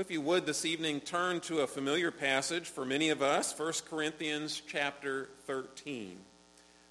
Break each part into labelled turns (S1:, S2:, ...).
S1: If you would this evening turn to a familiar passage for many of us, 1 Corinthians chapter 13.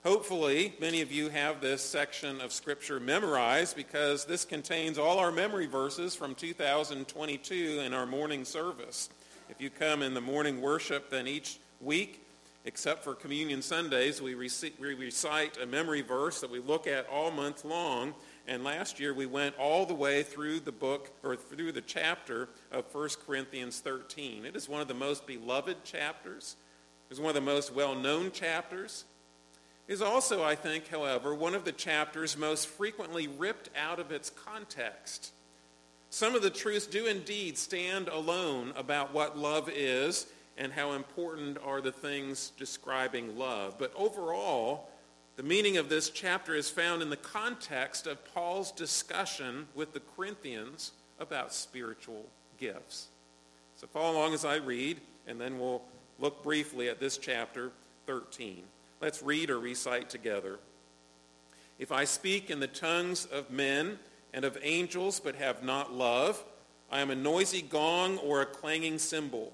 S1: Hopefully, many of you have this section of Scripture memorized because this contains all our memory verses from 2022 in our morning service. If you come in the morning worship, then each week, except for Communion Sundays, we recite a memory verse that we look at all month long and last year we went all the way through the book, or through the chapter of 1 Corinthians 13. It is one of the most beloved chapters. It is one of the most well-known chapters. It is also, I think, however, one of the chapters most frequently ripped out of its context. Some of the truths do indeed stand alone about what love is and how important are the things describing love. But overall, the meaning of this chapter is found in the context of Paul's discussion with the Corinthians about spiritual gifts. So follow along as I read, and then we'll look briefly at this chapter 13. Let's read or recite together. If I speak in the tongues of men and of angels but have not love, I am a noisy gong or a clanging cymbal.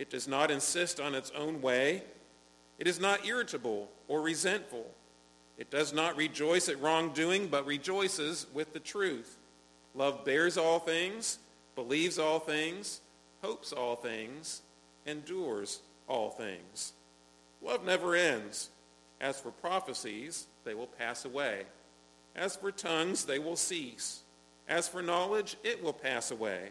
S1: It does not insist on its own way. It is not irritable or resentful. It does not rejoice at wrongdoing, but rejoices with the truth. Love bears all things, believes all things, hopes all things, endures all things. Love never ends. As for prophecies, they will pass away. As for tongues, they will cease. As for knowledge, it will pass away.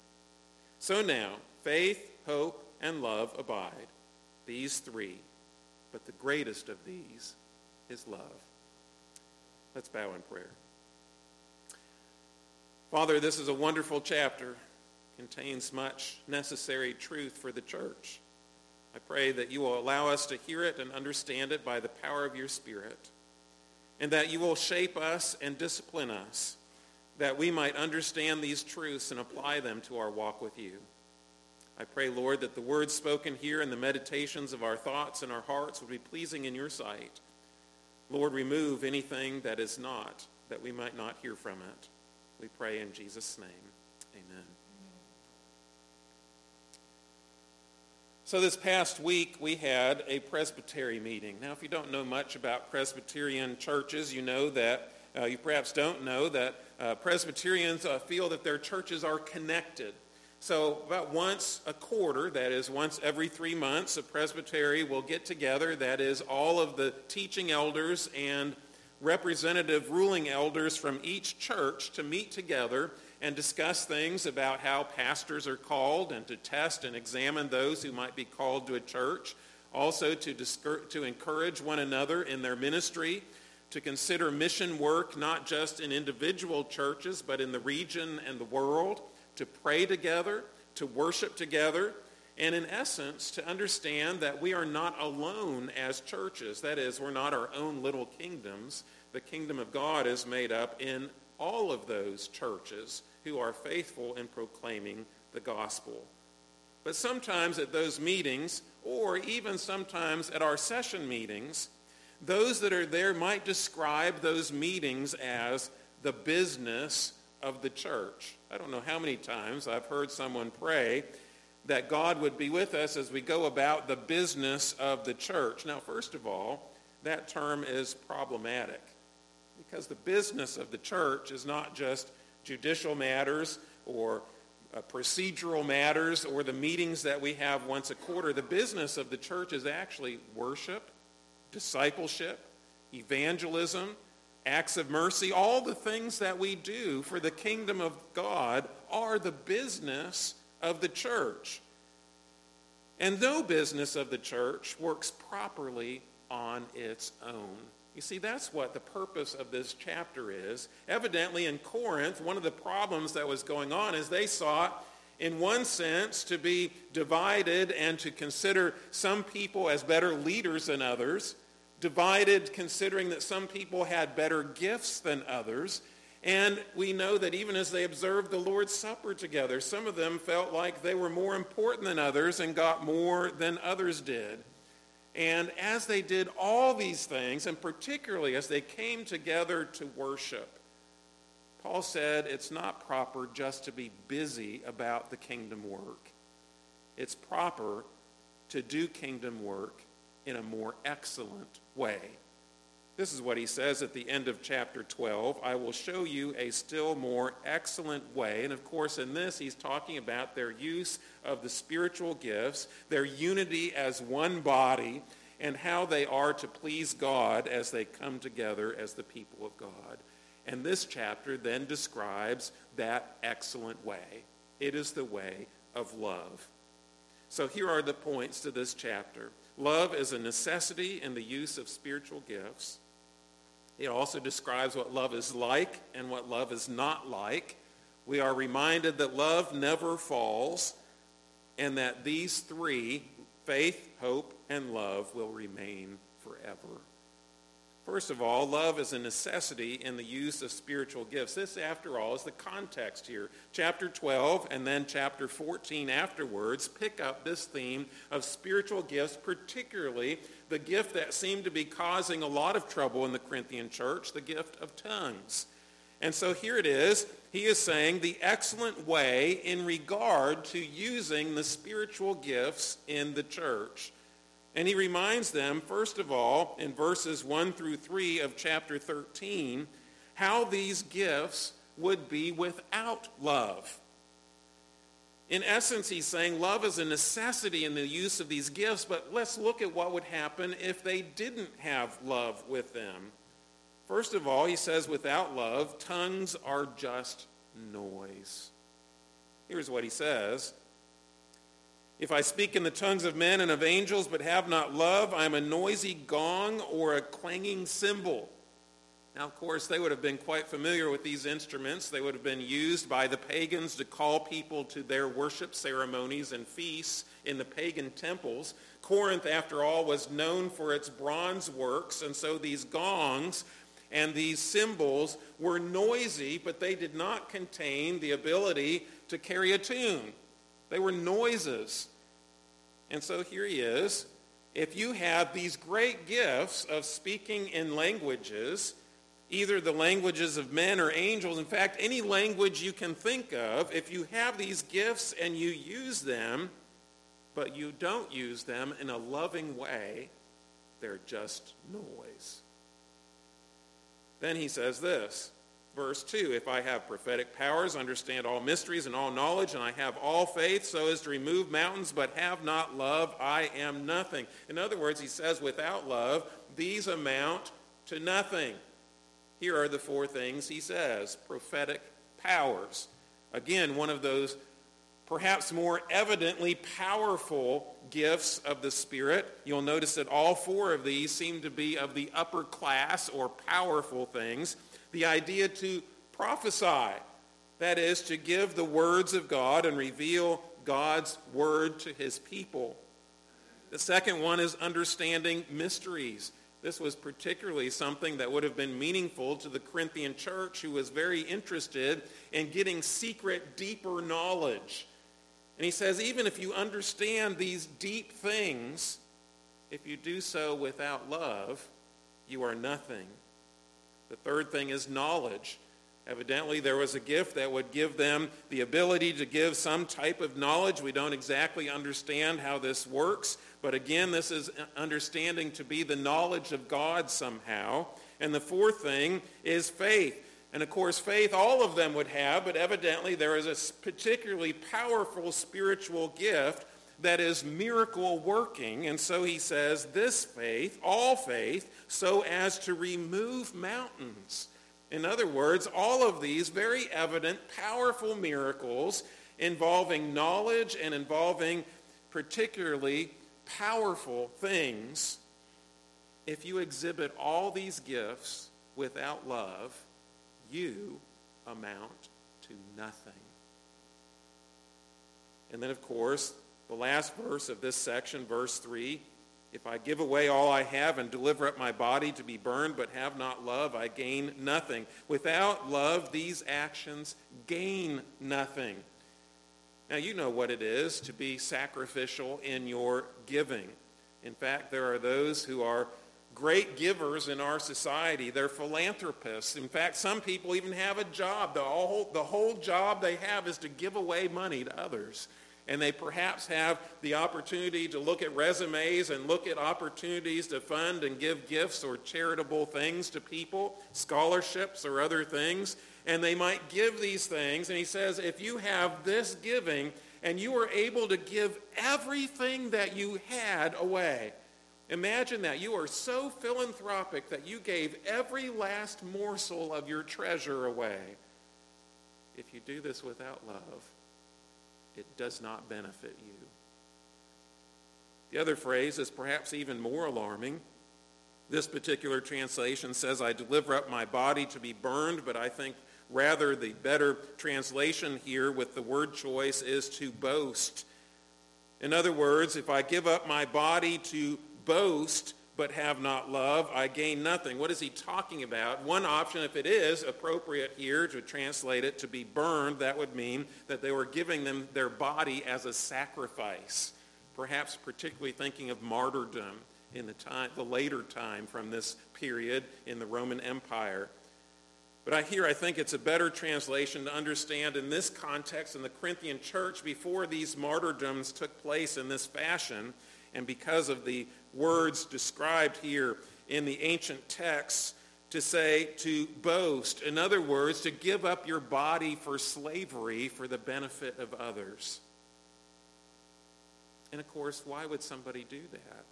S1: So now, faith, hope, and love abide, these three, but the greatest of these is love. Let's bow in prayer. Father, this is a wonderful chapter, contains much necessary truth for the church. I pray that you will allow us to hear it and understand it by the power of your Spirit, and that you will shape us and discipline us that we might understand these truths and apply them to our walk with you. I pray, Lord, that the words spoken here and the meditations of our thoughts and our hearts will be pleasing in your sight. Lord, remove anything that is not, that we might not hear from it. We pray in Jesus' name. Amen. So this past week we had a presbytery meeting. Now, if you don't know much about Presbyterian churches, you know that, uh, you perhaps don't know that uh, Presbyterians uh, feel that their churches are connected. So about once a quarter, that is once every three months, a presbytery will get together. That is all of the teaching elders and representative ruling elders from each church to meet together and discuss things about how pastors are called and to test and examine those who might be called to a church. Also to, to encourage one another in their ministry to consider mission work not just in individual churches, but in the region and the world, to pray together, to worship together, and in essence, to understand that we are not alone as churches. That is, we're not our own little kingdoms. The kingdom of God is made up in all of those churches who are faithful in proclaiming the gospel. But sometimes at those meetings, or even sometimes at our session meetings, those that are there might describe those meetings as the business of the church. I don't know how many times I've heard someone pray that God would be with us as we go about the business of the church. Now, first of all, that term is problematic because the business of the church is not just judicial matters or uh, procedural matters or the meetings that we have once a quarter. The business of the church is actually worship, discipleship, evangelism, acts of mercy. All the things that we do for the kingdom of God are the business of the church. And no business of the church works properly on its own. You see, that's what the purpose of this chapter is. Evidently, in Corinth, one of the problems that was going on is they sought, in one sense, to be divided and to consider some people as better leaders than others, divided considering that some people had better gifts than others. And we know that even as they observed the Lord's Supper together, some of them felt like they were more important than others and got more than others did. And as they did all these things, and particularly as they came together to worship, Paul said it's not proper just to be busy about the kingdom work. It's proper to do kingdom work in a more excellent way. This is what he says at the end of chapter 12. I will show you a still more excellent way. And of course, in this, he's talking about their use of the spiritual gifts, their unity as one body, and how they are to please God as they come together as the people of God. And this chapter then describes that excellent way. It is the way of love. So here are the points to this chapter. Love is a necessity in the use of spiritual gifts. It also describes what love is like and what love is not like. We are reminded that love never falls and that these three, faith, hope, and love, will remain forever. First of all, love is a necessity in the use of spiritual gifts. This, after all, is the context here. Chapter 12 and then chapter 14 afterwards pick up this theme of spiritual gifts, particularly the gift that seemed to be causing a lot of trouble in the Corinthian church, the gift of tongues. And so here it is. He is saying the excellent way in regard to using the spiritual gifts in the church. And he reminds them, first of all, in verses 1 through 3 of chapter 13, how these gifts would be without love. In essence, he's saying love is a necessity in the use of these gifts, but let's look at what would happen if they didn't have love with them. First of all, he says without love, tongues are just noise. Here's what he says. If I speak in the tongues of men and of angels but have not love, I am a noisy gong or a clanging cymbal. Now, of course, they would have been quite familiar with these instruments. They would have been used by the pagans to call people to their worship ceremonies and feasts in the pagan temples. Corinth, after all, was known for its bronze works, and so these gongs and these cymbals were noisy, but they did not contain the ability to carry a tune. They were noises. And so here he is. If you have these great gifts of speaking in languages, either the languages of men or angels, in fact, any language you can think of, if you have these gifts and you use them, but you don't use them in a loving way, they're just noise. Then he says this verse 2 If I have prophetic powers, understand all mysteries and all knowledge, and I have all faith so as to remove mountains, but have not love, I am nothing. In other words, he says, without love, these amount to nothing. Here are the four things he says prophetic powers. Again, one of those perhaps more evidently powerful gifts of the Spirit. You'll notice that all four of these seem to be of the upper class or powerful things the idea to prophesy, that is, to give the words of God and reveal God's word to his people. The second one is understanding mysteries. This was particularly something that would have been meaningful to the Corinthian church who was very interested in getting secret, deeper knowledge. And he says, even if you understand these deep things, if you do so without love, you are nothing. The third thing is knowledge. Evidently, there was a gift that would give them the ability to give some type of knowledge. We don't exactly understand how this works, but again, this is understanding to be the knowledge of God somehow. And the fourth thing is faith. And of course, faith all of them would have, but evidently there is a particularly powerful spiritual gift that is miracle working. And so he says, this faith, all faith, so as to remove mountains. In other words, all of these very evident, powerful miracles involving knowledge and involving particularly powerful things, if you exhibit all these gifts without love, you amount to nothing. And then, of course, the last verse of this section, verse 3, if I give away all I have and deliver up my body to be burned but have not love, I gain nothing. Without love, these actions gain nothing. Now, you know what it is to be sacrificial in your giving. In fact, there are those who are great givers in our society. They're philanthropists. In fact, some people even have a job. The whole, the whole job they have is to give away money to others. And they perhaps have the opportunity to look at resumes and look at opportunities to fund and give gifts or charitable things to people, scholarships or other things. And they might give these things. And he says, if you have this giving and you are able to give everything that you had away, Imagine that. You are so philanthropic that you gave every last morsel of your treasure away. If you do this without love, it does not benefit you. The other phrase is perhaps even more alarming. This particular translation says, I deliver up my body to be burned, but I think rather the better translation here with the word choice is to boast. In other words, if I give up my body to boast but have not love, I gain nothing. What is he talking about? One option, if it is appropriate here to translate it to be burned, that would mean that they were giving them their body as a sacrifice, perhaps particularly thinking of martyrdom in the, time, the later time from this period in the Roman Empire. But I hear I think it's a better translation to understand in this context in the Corinthian church before these martyrdoms took place in this fashion and because of the words described here in the ancient texts to say to boast. In other words, to give up your body for slavery for the benefit of others. And of course, why would somebody do that?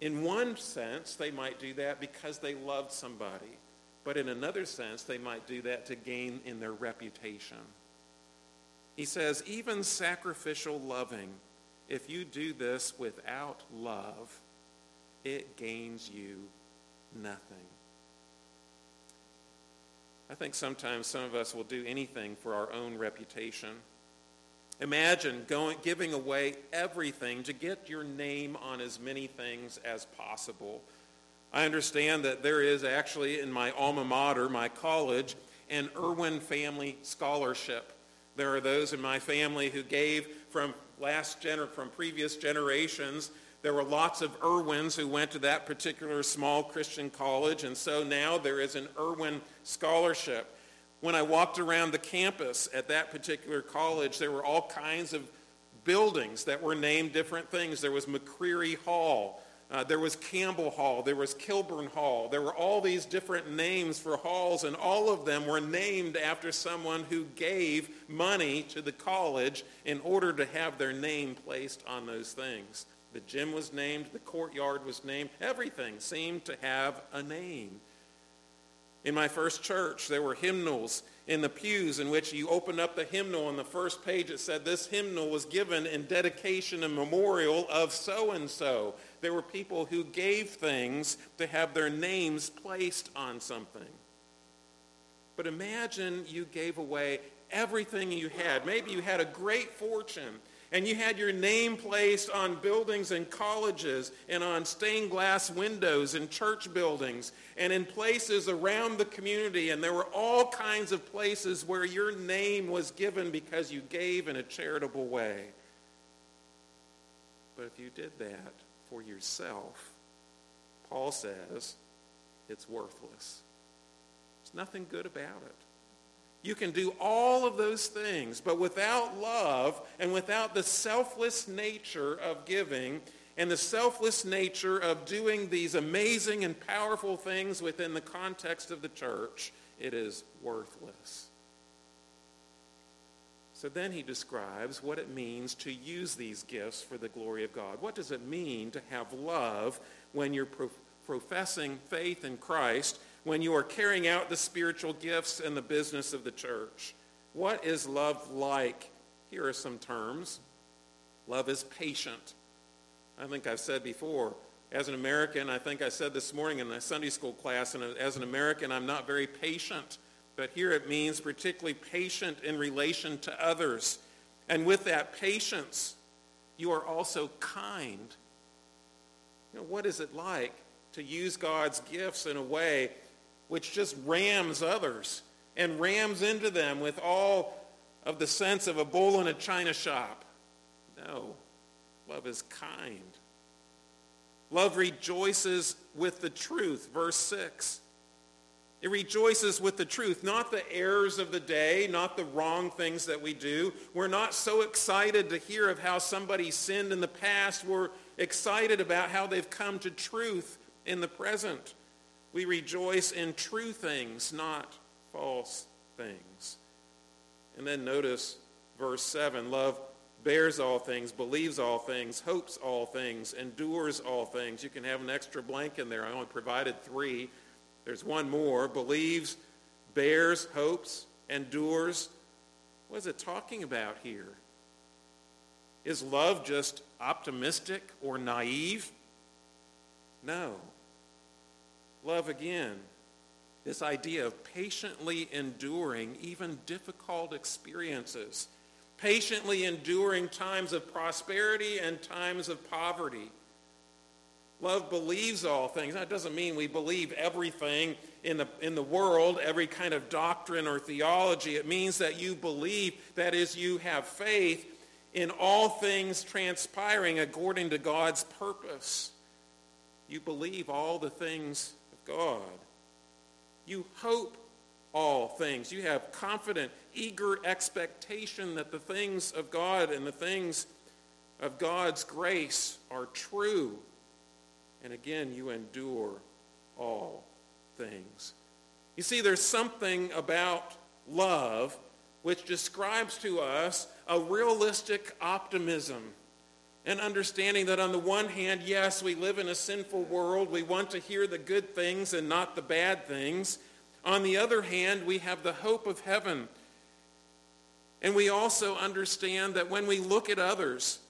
S1: In one sense, they might do that because they loved somebody. But in another sense, they might do that to gain in their reputation. He says, even sacrificial loving if you do this without love, it gains you nothing. I think sometimes some of us will do anything for our own reputation. Imagine going, giving away everything to get your name on as many things as possible. I understand that there is actually in my alma mater, my college, an Irwin Family Scholarship. There are those in my family who gave from last gener- from previous generations. There were lots of Irwins who went to that particular small Christian college, and so now there is an Irwin scholarship. When I walked around the campus at that particular college, there were all kinds of buildings that were named different things. There was McCreary Hall. Uh, there was Campbell Hall. There was Kilburn Hall. There were all these different names for halls, and all of them were named after someone who gave money to the college in order to have their name placed on those things. The gym was named. The courtyard was named. Everything seemed to have a name. In my first church, there were hymnals in the pews in which you opened up the hymnal on the first page it said this hymnal was given in dedication and memorial of so and so there were people who gave things to have their names placed on something but imagine you gave away everything you had maybe you had a great fortune and you had your name placed on buildings and colleges and on stained glass windows in church buildings and in places around the community. And there were all kinds of places where your name was given because you gave in a charitable way. But if you did that for yourself, Paul says it's worthless. There's nothing good about it. You can do all of those things, but without love and without the selfless nature of giving and the selfless nature of doing these amazing and powerful things within the context of the church, it is worthless. So then he describes what it means to use these gifts for the glory of God. What does it mean to have love when you're pro- professing faith in Christ, when you are carrying out the spiritual gifts and the business of the church? What is love like? Here are some terms. Love is patient. I think I've said before, as an American, I think I said this morning in a Sunday school class, and as an American, I'm not very patient. But here it means particularly patient in relation to others. And with that patience, you are also kind. You know, what is it like to use God's gifts in a way which just rams others and rams into them with all of the sense of a bull in a china shop? No, love is kind. Love rejoices with the truth. Verse 6. It rejoices with the truth, not the errors of the day, not the wrong things that we do. We're not so excited to hear of how somebody sinned in the past. We're excited about how they've come to truth in the present. We rejoice in true things, not false things. And then notice verse 7. Love bears all things, believes all things, hopes all things, endures all things. You can have an extra blank in there. I only provided three. There's one more. Believes, bears, hopes, endures. What is it talking about here? Is love just optimistic or naive? No. Love again. This idea of patiently enduring even difficult experiences patiently enduring times of prosperity and times of poverty. Love believes all things. That doesn't mean we believe everything in the, in the world, every kind of doctrine or theology. It means that you believe, that is, you have faith in all things transpiring according to God's purpose. You believe all the things of God. You hope all things. You have confident, eager expectation that the things of God and the things of God's grace are true. And again, you endure all things. You see, there's something about love which describes to us a realistic optimism. And understanding that on the one hand, yes, we live in a sinful world. We want to hear the good things and not the bad things. On the other hand, we have the hope of heaven. And we also understand that when we look at others,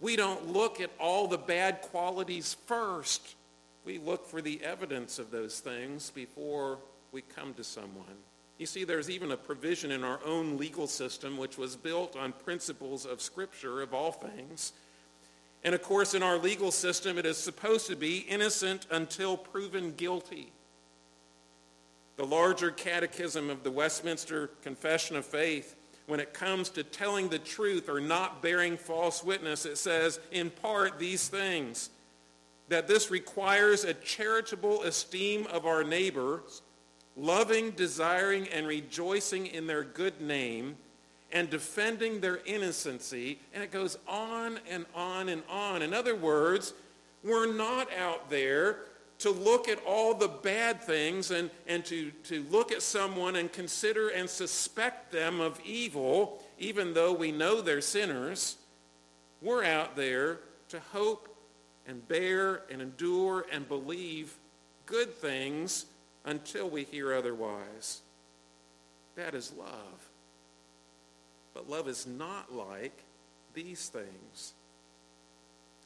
S1: we don't look at all the bad qualities first. We look for the evidence of those things before we come to someone. You see, there's even a provision in our own legal system which was built on principles of Scripture, of all things. And of course, in our legal system, it is supposed to be innocent until proven guilty. The larger catechism of the Westminster Confession of Faith, when it comes to telling the truth or not bearing false witness, it says in part these things that this requires a charitable esteem of our neighbors, loving, desiring, and rejoicing in their good name, and defending their innocency. And it goes on and on and on. In other words, we're not out there to look at all the bad things and, and to, to look at someone and consider and suspect them of evil, even though we know they're sinners. We're out there to hope and bear and endure and believe good things until we hear otherwise. That is love. But love is not like these things.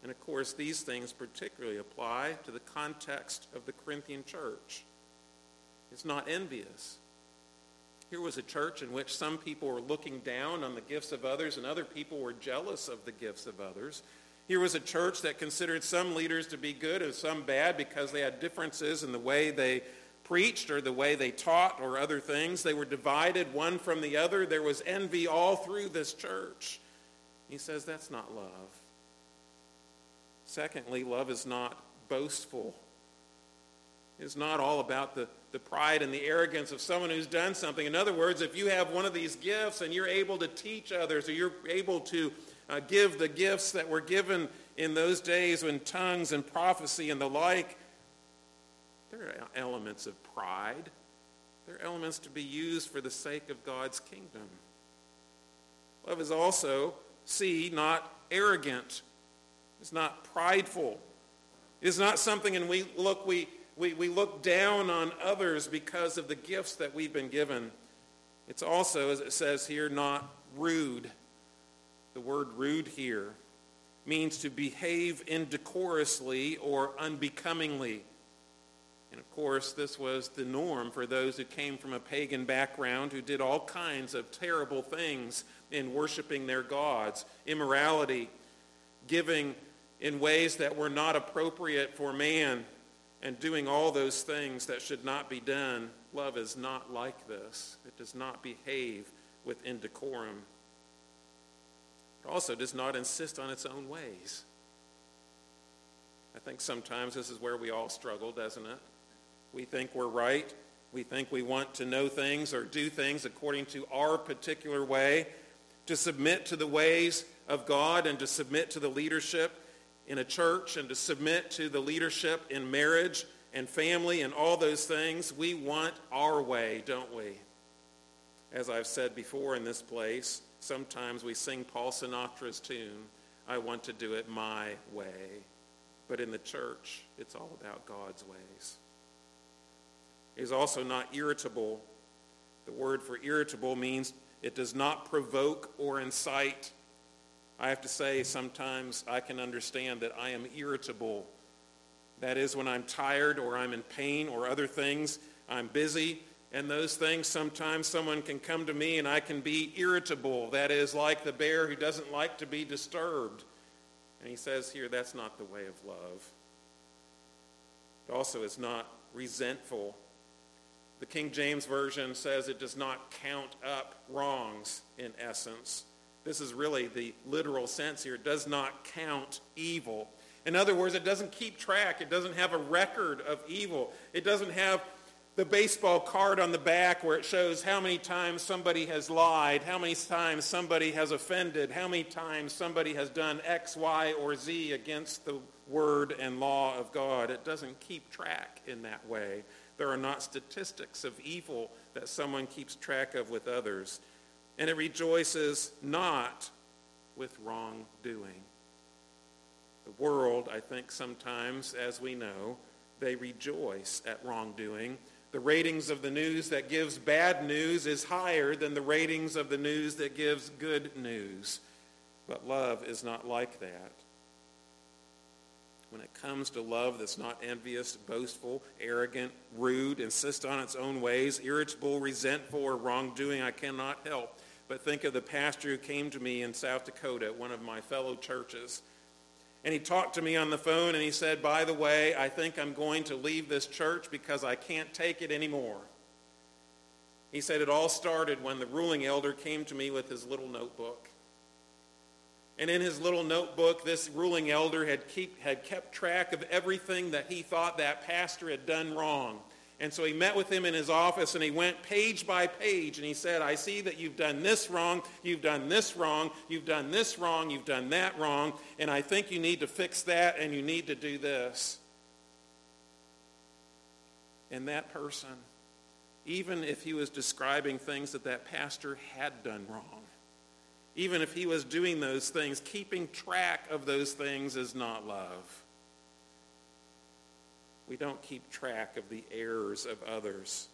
S1: And of course, these things particularly apply to the context of the Corinthian church. It's not envious. Here was a church in which some people were looking down on the gifts of others and other people were jealous of the gifts of others. Here was a church that considered some leaders to be good and some bad because they had differences in the way they preached or the way they taught or other things. They were divided one from the other. There was envy all through this church. He says that's not love. Secondly, love is not boastful. It's not all about the, the pride and the arrogance of someone who's done something. In other words, if you have one of these gifts and you're able to teach others or you're able to uh, give the gifts that were given in those days when tongues and prophecy and the like, there are elements of pride. They're elements to be used for the sake of God's kingdom. Love is also, see, not arrogant. It's not prideful. It is not something and we look, we, we, we look down on others because of the gifts that we've been given. It's also, as it says here, not rude. The word rude here means to behave indecorously or unbecomingly. And of course, this was the norm for those who came from a pagan background who did all kinds of terrible things in worshiping their gods, immorality, giving in ways that were not appropriate for man, and doing all those things that should not be done. Love is not like this. It does not behave with indecorum. It also does not insist on its own ways. I think sometimes this is where we all struggle, doesn't it? We think we're right. We think we want to know things or do things according to our particular way, to submit to the ways of God and to submit to the leadership in a church and to submit to the leadership in marriage and family and all those things. We want our way, don't we? As I've said before in this place, sometimes we sing Paul Sinatra's tune, I want to do it my way. But in the church, it's all about God's ways. He's also not irritable. The word for irritable means it does not provoke or incite. I have to say, sometimes I can understand that I am irritable. That is when I'm tired or I'm in pain or other things. I'm busy. And those things, sometimes someone can come to me and I can be irritable. That is like the bear who doesn't like to be disturbed. And he says here, that's not the way of love. It also is not resentful the King James Version says it does not count up wrongs in essence. This is really the literal sense here. Does not count evil. In other words, it doesn't keep track. It doesn't have a record of evil. It doesn't have the baseball card on the back where it shows how many times somebody has lied, how many times somebody has offended, how many times somebody has done X, Y, or Z against the word and law of God. It doesn't keep track in that way. There are not statistics of evil that someone keeps track of with others. And it rejoices not with wrongdoing. The world, I think sometimes, as we know, they rejoice at wrongdoing. The ratings of the news that gives bad news is higher than the ratings of the news that gives good news. But love is not like that when it comes to love that's not envious, boastful, arrogant, rude, insists on its own ways, irritable, resentful, or wrongdoing, I cannot help but think of the pastor who came to me in South Dakota at one of my fellow churches. And he talked to me on the phone and he said, by the way, I think I'm going to leave this church because I can't take it anymore. He said it all started when the ruling elder came to me with his little notebook. And in his little notebook, this ruling elder had, keep, had kept track of everything that he thought that pastor had done wrong. And so he met with him in his office and he went page by page and he said, I see that you've done this wrong, you've done this wrong, you've done this wrong, you've done that wrong, and I think you need to fix that and you need to do this. And that person, even if he was describing things that that pastor had done wrong, even if he was doing those things, keeping track of those things is not love. We don't keep track of the errors of others.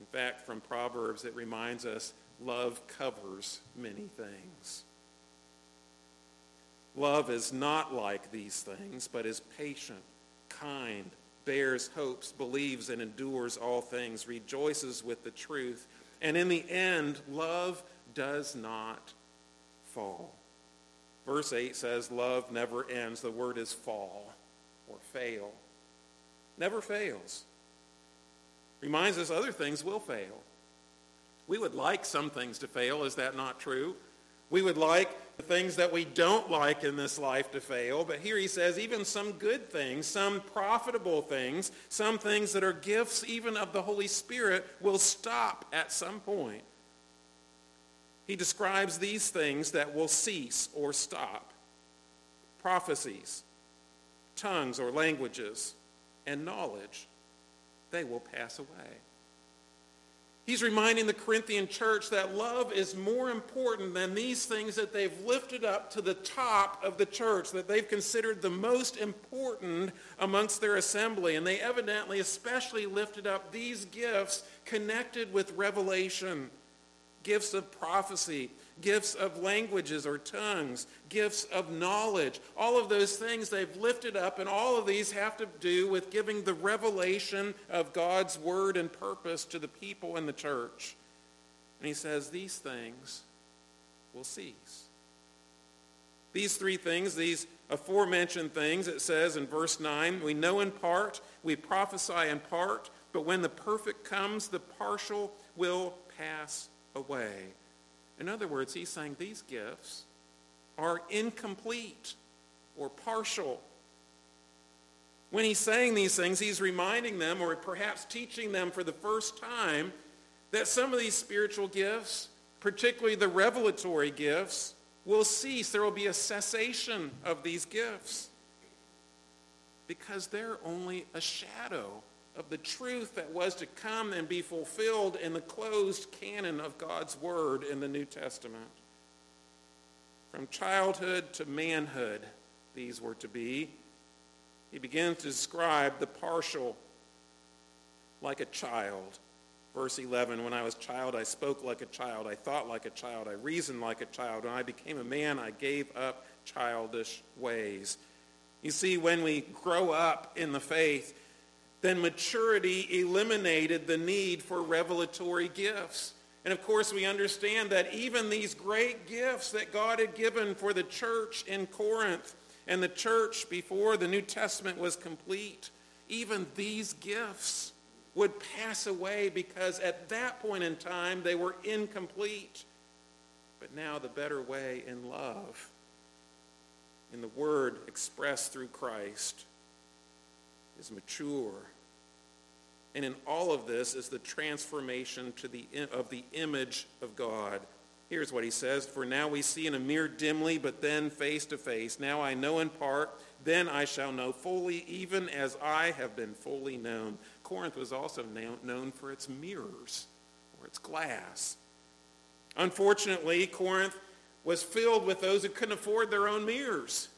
S1: In fact, from Proverbs, it reminds us love covers many things. Love is not like these things, but is patient, kind, bears hopes, believes and endures all things, rejoices with the truth. And in the end, love does not fall. Verse 8 says, Love never ends. The word is fall or fail. Never fails. Reminds us other things will fail. We would like some things to fail. Is that not true? We would like the things that we don't like in this life to fail. But here he says even some good things, some profitable things, some things that are gifts even of the Holy Spirit will stop at some point. He describes these things that will cease or stop. Prophecies, tongues or languages, and knowledge. They will pass away. He's reminding the Corinthian church that love is more important than these things that they've lifted up to the top of the church, that they've considered the most important amongst their assembly. And they evidently especially lifted up these gifts connected with revelation, gifts of prophecy, gifts of languages or tongues, gifts of knowledge. All of those things they've lifted up, and all of these have to do with giving the revelation of God's word and purpose to the people in the church. And he says these things will cease. These three things, these aforementioned things, it says in verse 9, we know in part, we prophesy in part, but when the perfect comes, the partial will pass away. In other words, he's saying these gifts are incomplete or partial. When he's saying these things, he's reminding them or perhaps teaching them for the first time that some of these spiritual gifts, particularly the revelatory gifts, will cease. There will be a cessation of these gifts because they're only a shadow of the truth that was to come and be fulfilled in the closed canon of God's Word in the New Testament. From childhood to manhood, these were to be. He begins to describe the partial like a child. Verse 11, when I was a child, I spoke like a child. I thought like a child. I reasoned like a child. When I became a man, I gave up childish ways. You see, when we grow up in the faith, then maturity eliminated the need for revelatory gifts. And of course, we understand that even these great gifts that God had given for the church in Corinth and the church before the New Testament was complete, even these gifts would pass away because at that point in time they were incomplete. But now the better way in love, in the word expressed through Christ, is mature. And in all of this is the transformation to the, of the image of God. Here's what he says, For now we see in a mirror dimly, but then face to face. Now I know in part, then I shall know fully, even as I have been fully known. Corinth was also known for its mirrors, or its glass. Unfortunately, Corinth was filled with those who couldn't afford their own mirrors.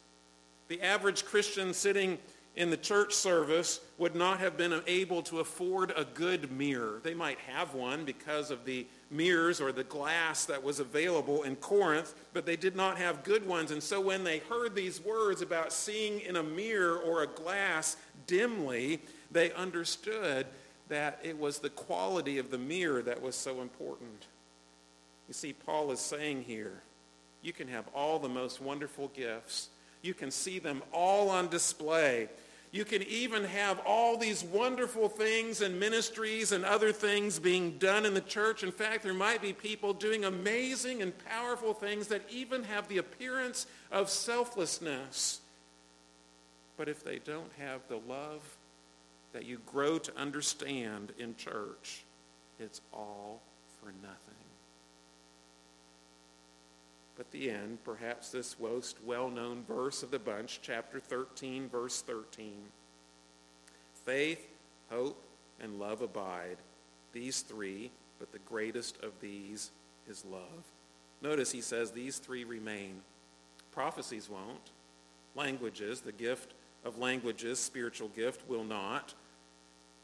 S1: The average Christian sitting in the church service would not have been able to afford a good mirror. They might have one because of the mirrors or the glass that was available in Corinth, but they did not have good ones. And so when they heard these words about seeing in a mirror or a glass dimly, they understood that it was the quality of the mirror that was so important. You see, Paul is saying here, you can have all the most wonderful gifts. You can see them all on display. You can even have all these wonderful things and ministries and other things being done in the church. In fact, there might be people doing amazing and powerful things that even have the appearance of selflessness. But if they don't have the love that you grow to understand in church, it's all for nothing. But the end, perhaps this most well-known verse of the bunch, chapter 13, verse 13. Faith, hope, and love abide. These three, but the greatest of these is love. Notice he says these three remain. Prophecies won't. Languages, the gift of languages, spiritual gift, will not.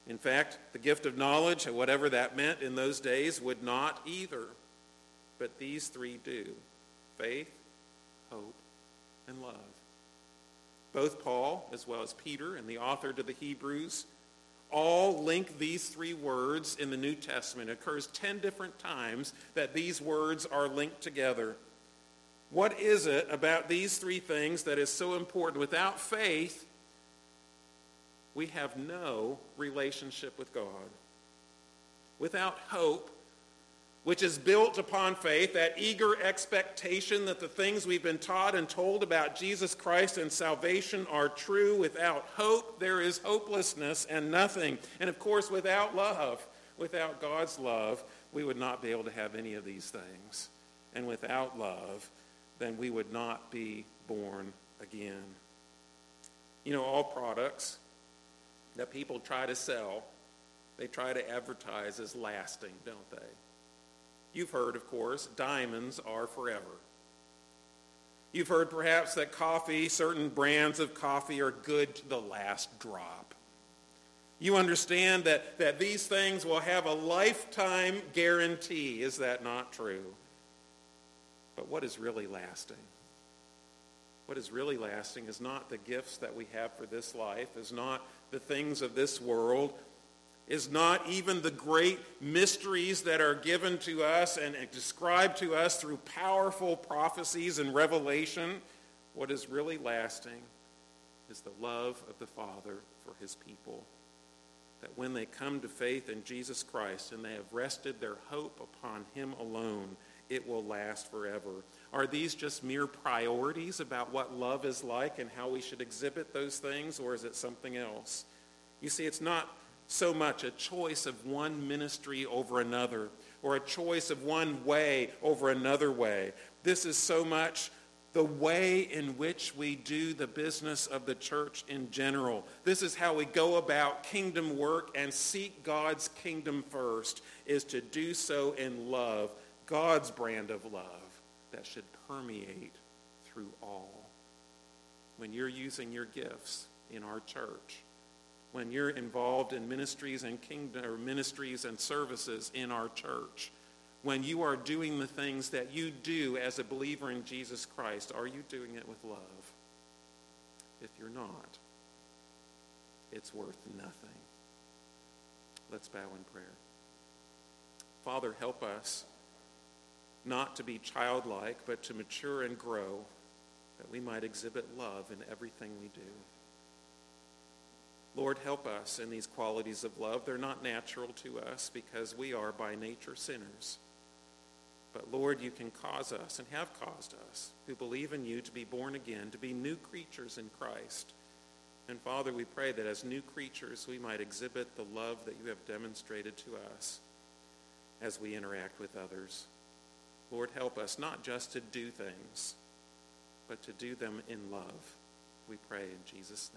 S1: In fact, the gift of knowledge, whatever that meant in those days, would not either. But these three do faith, hope, and love. Both Paul, as well as Peter and the author to the Hebrews, all link these three words in the New Testament. It occurs 10 different times that these words are linked together. What is it about these three things that is so important? Without faith, we have no relationship with God. Without hope, which is built upon faith, that eager expectation that the things we've been taught and told about Jesus Christ and salvation are true. Without hope, there is hopelessness and nothing. And of course, without love, without God's love, we would not be able to have any of these things. And without love, then we would not be born again. You know, all products that people try to sell they try to advertise as lasting, don't they? You've heard, of course, diamonds are forever. You've heard perhaps that coffee, certain brands of coffee are good to the last drop. You understand that, that these things will have a lifetime guarantee. Is that not true? But what is really lasting? What is really lasting is not the gifts that we have for this life, is not the things of this world, is not even the great mysteries that are given to us and described to us through powerful prophecies and revelation. What is really lasting is the love of the Father for his people. That when they come to faith in Jesus Christ and they have rested their hope upon him alone, it will last forever. Are these just mere priorities about what love is like and how we should exhibit those things, or is it something else? You see, it's not so much a choice of one ministry over another or a choice of one way over another way. This is so much the way in which we do the business of the church in general. This is how we go about kingdom work and seek God's kingdom first, is to do so in love, God's brand of love that should permeate through all. When you're using your gifts in our church, when you're involved in ministries and kingdom ministries and services in our church, when you are doing the things that you do as a believer in Jesus Christ, are you doing it with love? If you're not, it's worth nothing. Let's bow in prayer. Father, help us not to be childlike, but to mature and grow, that we might exhibit love in everything we do. Lord, help us in these qualities of love. They're not natural to us because we are by nature sinners. But Lord, you can cause us and have caused us who believe in you to be born again, to be new creatures in Christ. And Father, we pray that as new creatures we might exhibit the love that you have demonstrated to us as we interact with others. Lord, help us not just to do things, but to do them in love. We pray in Jesus' name.